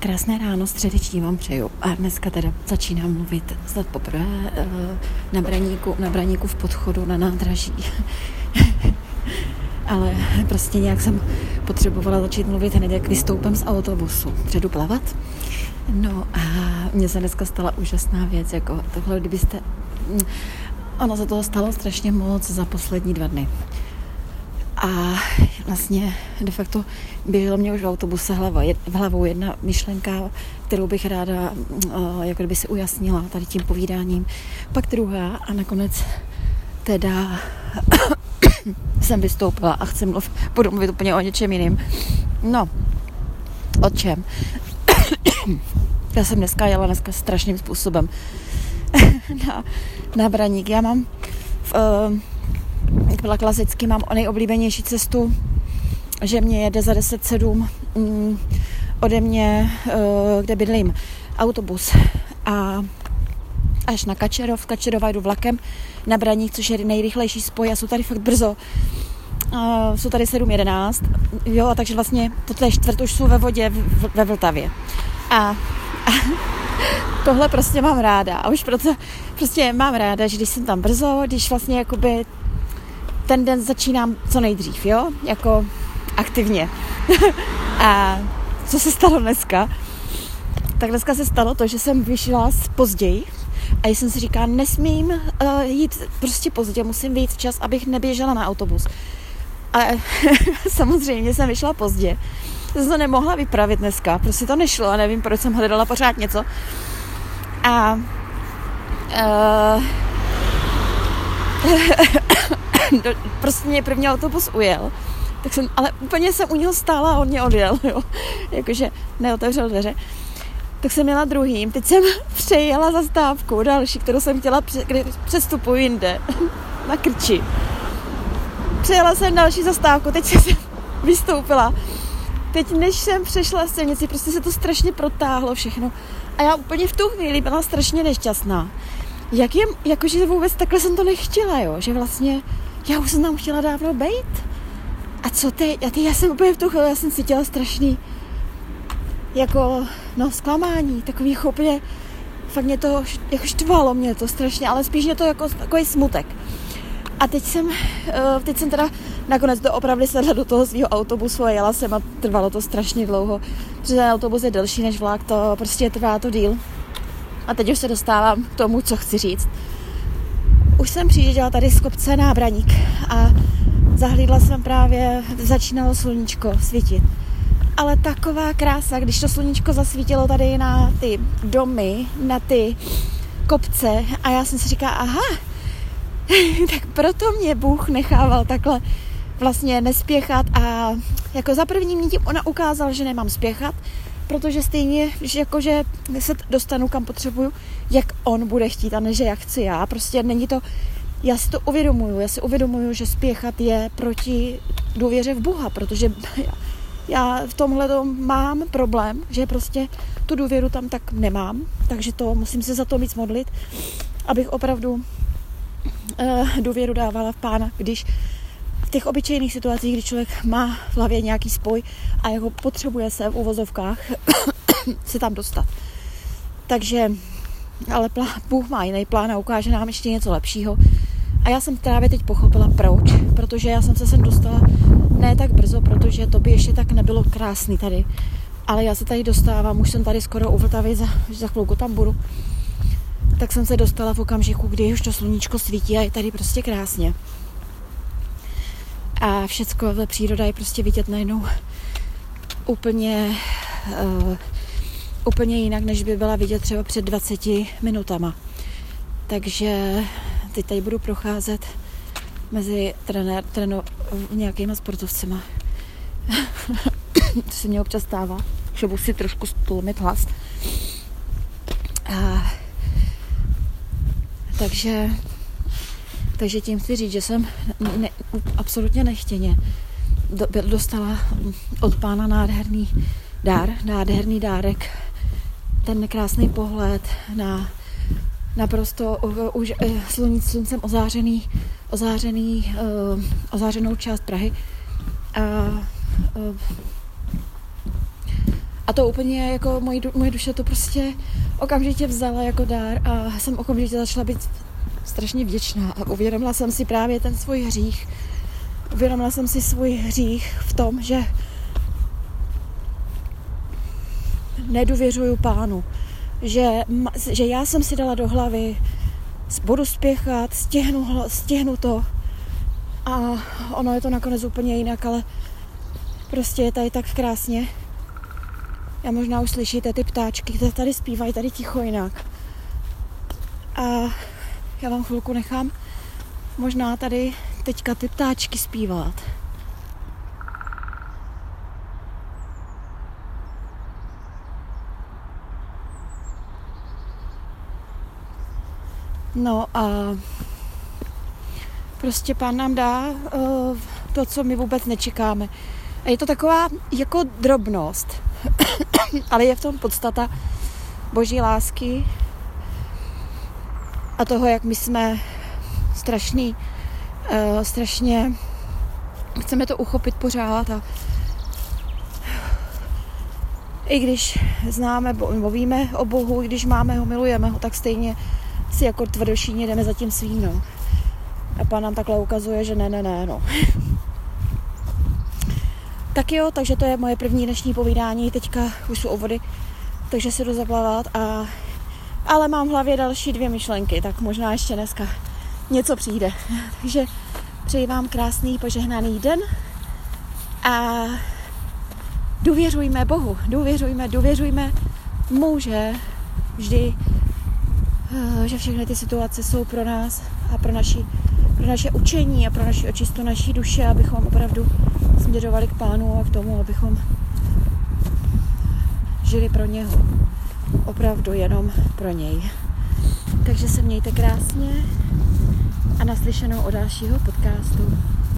Krásné ráno, středeční vám přeju. A dneska teda začínám mluvit snad poprvé eh, na braníku, na braníku v podchodu na nádraží. Ale prostě nějak jsem potřebovala začít mluvit hned, jak vystoupím z autobusu. Předu plavat. No a mně se dneska stala úžasná věc, jako tohle, kdybyste... Mm, ono se toho stalo strašně moc za poslední dva dny. A vlastně de facto běžela mě už v autobuse hlava, v hlavou jedna myšlenka, kterou bych ráda uh, jako kdyby si ujasnila tady tím povídáním. Pak druhá a nakonec teda jsem vystoupila a chci mluvit, budu mluvit úplně o něčem jiným. No, o čem? Já jsem dneska jela dneska strašným způsobem na, na Braník. Já mám v, uh, byla klasicky, mám o nejoblíbenější cestu, že mě jede za 10.7 mm, ode mě, uh, kde bydlím, autobus a až na Kačerov, Kačerova jdu vlakem na Braník, což je nejrychlejší spoj a jsou tady fakt brzo. Uh, jsou tady 7.11, jo, a takže vlastně toto je čtvrt, už jsou ve vodě v, ve Vltavě. A, a tohle prostě mám ráda. A už proto prostě mám ráda, že když jsem tam brzo, když vlastně jakoby ten den začínám co nejdřív, jo, jako aktivně. a co se stalo dneska? Tak dneska se stalo to, že jsem vyšla později a jsem si říká, nesmím uh, jít prostě pozdě, musím vyjít včas, abych neběžela na autobus. A samozřejmě jsem vyšla pozdě. Jsem to nemohla vypravit dneska, prostě to nešlo a nevím, proč jsem hledala pořád něco. A uh, prostě mě první autobus ujel, tak jsem, ale úplně jsem u něho stála a on mě odjel, jo. Jakože neotevřel dveře. Tak jsem měla druhým. Teď jsem přejela zastávku další, kterou jsem chtěla, kdy přestupuji jinde, na krči. Přejela jsem další zastávku, teď jsem vystoupila. Teď, než jsem přešla silnici, prostě se to strašně protáhlo všechno. A já úplně v tu chvíli byla strašně nešťastná. Jak je, jakože vůbec takhle jsem to nechtěla, jo, že vlastně já už jsem tam chtěla dávno být. A co ty? A ty, já jsem úplně v tu chvíli, já jsem cítila strašný jako, no, zklamání, takový úplně, fakt mě to, jako štvalo mě to strašně, ale spíš mě to jako takový smutek. A teď jsem, eh, teď jsem teda nakonec to opravdu sedla do toho svého autobusu a jela jsem a trvalo to strašně dlouho, protože ten autobus je delší než vlak, to prostě trvá to díl. A teď už se dostávám k tomu, co chci říct. Už jsem přijížděla tady z kopce Nábraník a zahlídla jsem právě, začínalo sluníčko svítit. Ale taková krása, když to sluníčko zasvítilo tady na ty domy, na ty kopce a já jsem si říkala, aha, tak proto mě Bůh nechával takhle vlastně nespěchat a jako za první mě tím ona ukázal, že nemám spěchat, protože stejně, že jakože se dostanu kam potřebuju, jak on bude chtít a ne, že jak chci já. Prostě není to, já si to uvědomuju, já si uvědomuju, že spěchat je proti důvěře v Boha, protože já, já v tomhle mám problém, že prostě tu důvěru tam tak nemám, takže to musím se za to víc modlit, abych opravdu uh, důvěru dávala v pána, když v těch obyčejných situacích, kdy člověk má v hlavě nějaký spoj a jeho potřebuje se v uvozovkách se tam dostat. Takže, ale plán, Bůh má jiný plán a ukáže nám ještě něco lepšího. A já jsem právě teď pochopila proč, protože já jsem se sem dostala ne tak brzo, protože to by ještě tak nebylo krásný tady. Ale já se tady dostávám, už jsem tady skoro u Vltavy, za, za chvilku tam budu. Tak jsem se dostala v okamžiku, kdy už to sluníčko svítí a je tady prostě krásně a všecko, ta příroda je prostě vidět najednou úplně, uh, úplně jinak, než by byla vidět třeba před 20 minutama. Takže teď tady budu procházet mezi trenér, treno, nějakýma sportovcema. to se mě občas stává, že si trošku stlumit hlas. A, takže takže tím chci říct, že jsem ne, absolutně nechtěně do, dostala od pána nádherný dár, nádherný dárek, ten krásný pohled na naprosto už eh, sluníc, sluncem ozářený, ozářený, uh, ozářenou část Prahy. A, uh, A to úplně jako moje, moje duše to prostě okamžitě vzala jako dár a jsem okamžitě začala být strašně vděčná a uvědomila jsem si právě ten svůj hřích. Uvědomila jsem si svůj hřích v tom, že nedůvěřuju pánu. Že, že já jsem si dala do hlavy, budu spěchat, stihnu, stihnu to. A ono je to nakonec úplně jinak, ale prostě je tady tak krásně. Já možná už slyšíte ty ptáčky, které tady zpívají tady ticho jinak. A já vám chvilku nechám možná tady teďka ty ptáčky zpívat. No a prostě pán nám dá uh, to, co my vůbec nečekáme. A je to taková jako drobnost, ale je v tom podstata boží lásky a toho, jak my jsme strašný, uh, strašně chceme to uchopit pořád a i když známe, nebo víme o Bohu, i když máme ho, milujeme ho, tak stejně si jako tvrdošíně jdeme za tím svým, no. A pán nám takhle ukazuje, že ne, ne, ne, no. tak jo, takže to je moje první dnešní povídání, teďka už jsou vody, takže si jdu zaplavat a ale mám v hlavě další dvě myšlenky, tak možná ještě dneska něco přijde. Takže přeji vám krásný, požehnaný den a důvěřujme Bohu, důvěřujme, důvěřujme mu, že vždy Eh, že všechny ty situace jsou pro nás a pro, naši, pro naše učení a pro naši očistu naší duše, abychom opravdu směřovali k Pánu a k tomu, abychom žili pro něho. Opravdu jenom pro něj. Takže se mějte krásně a naslyšenou o dalšího podcastu.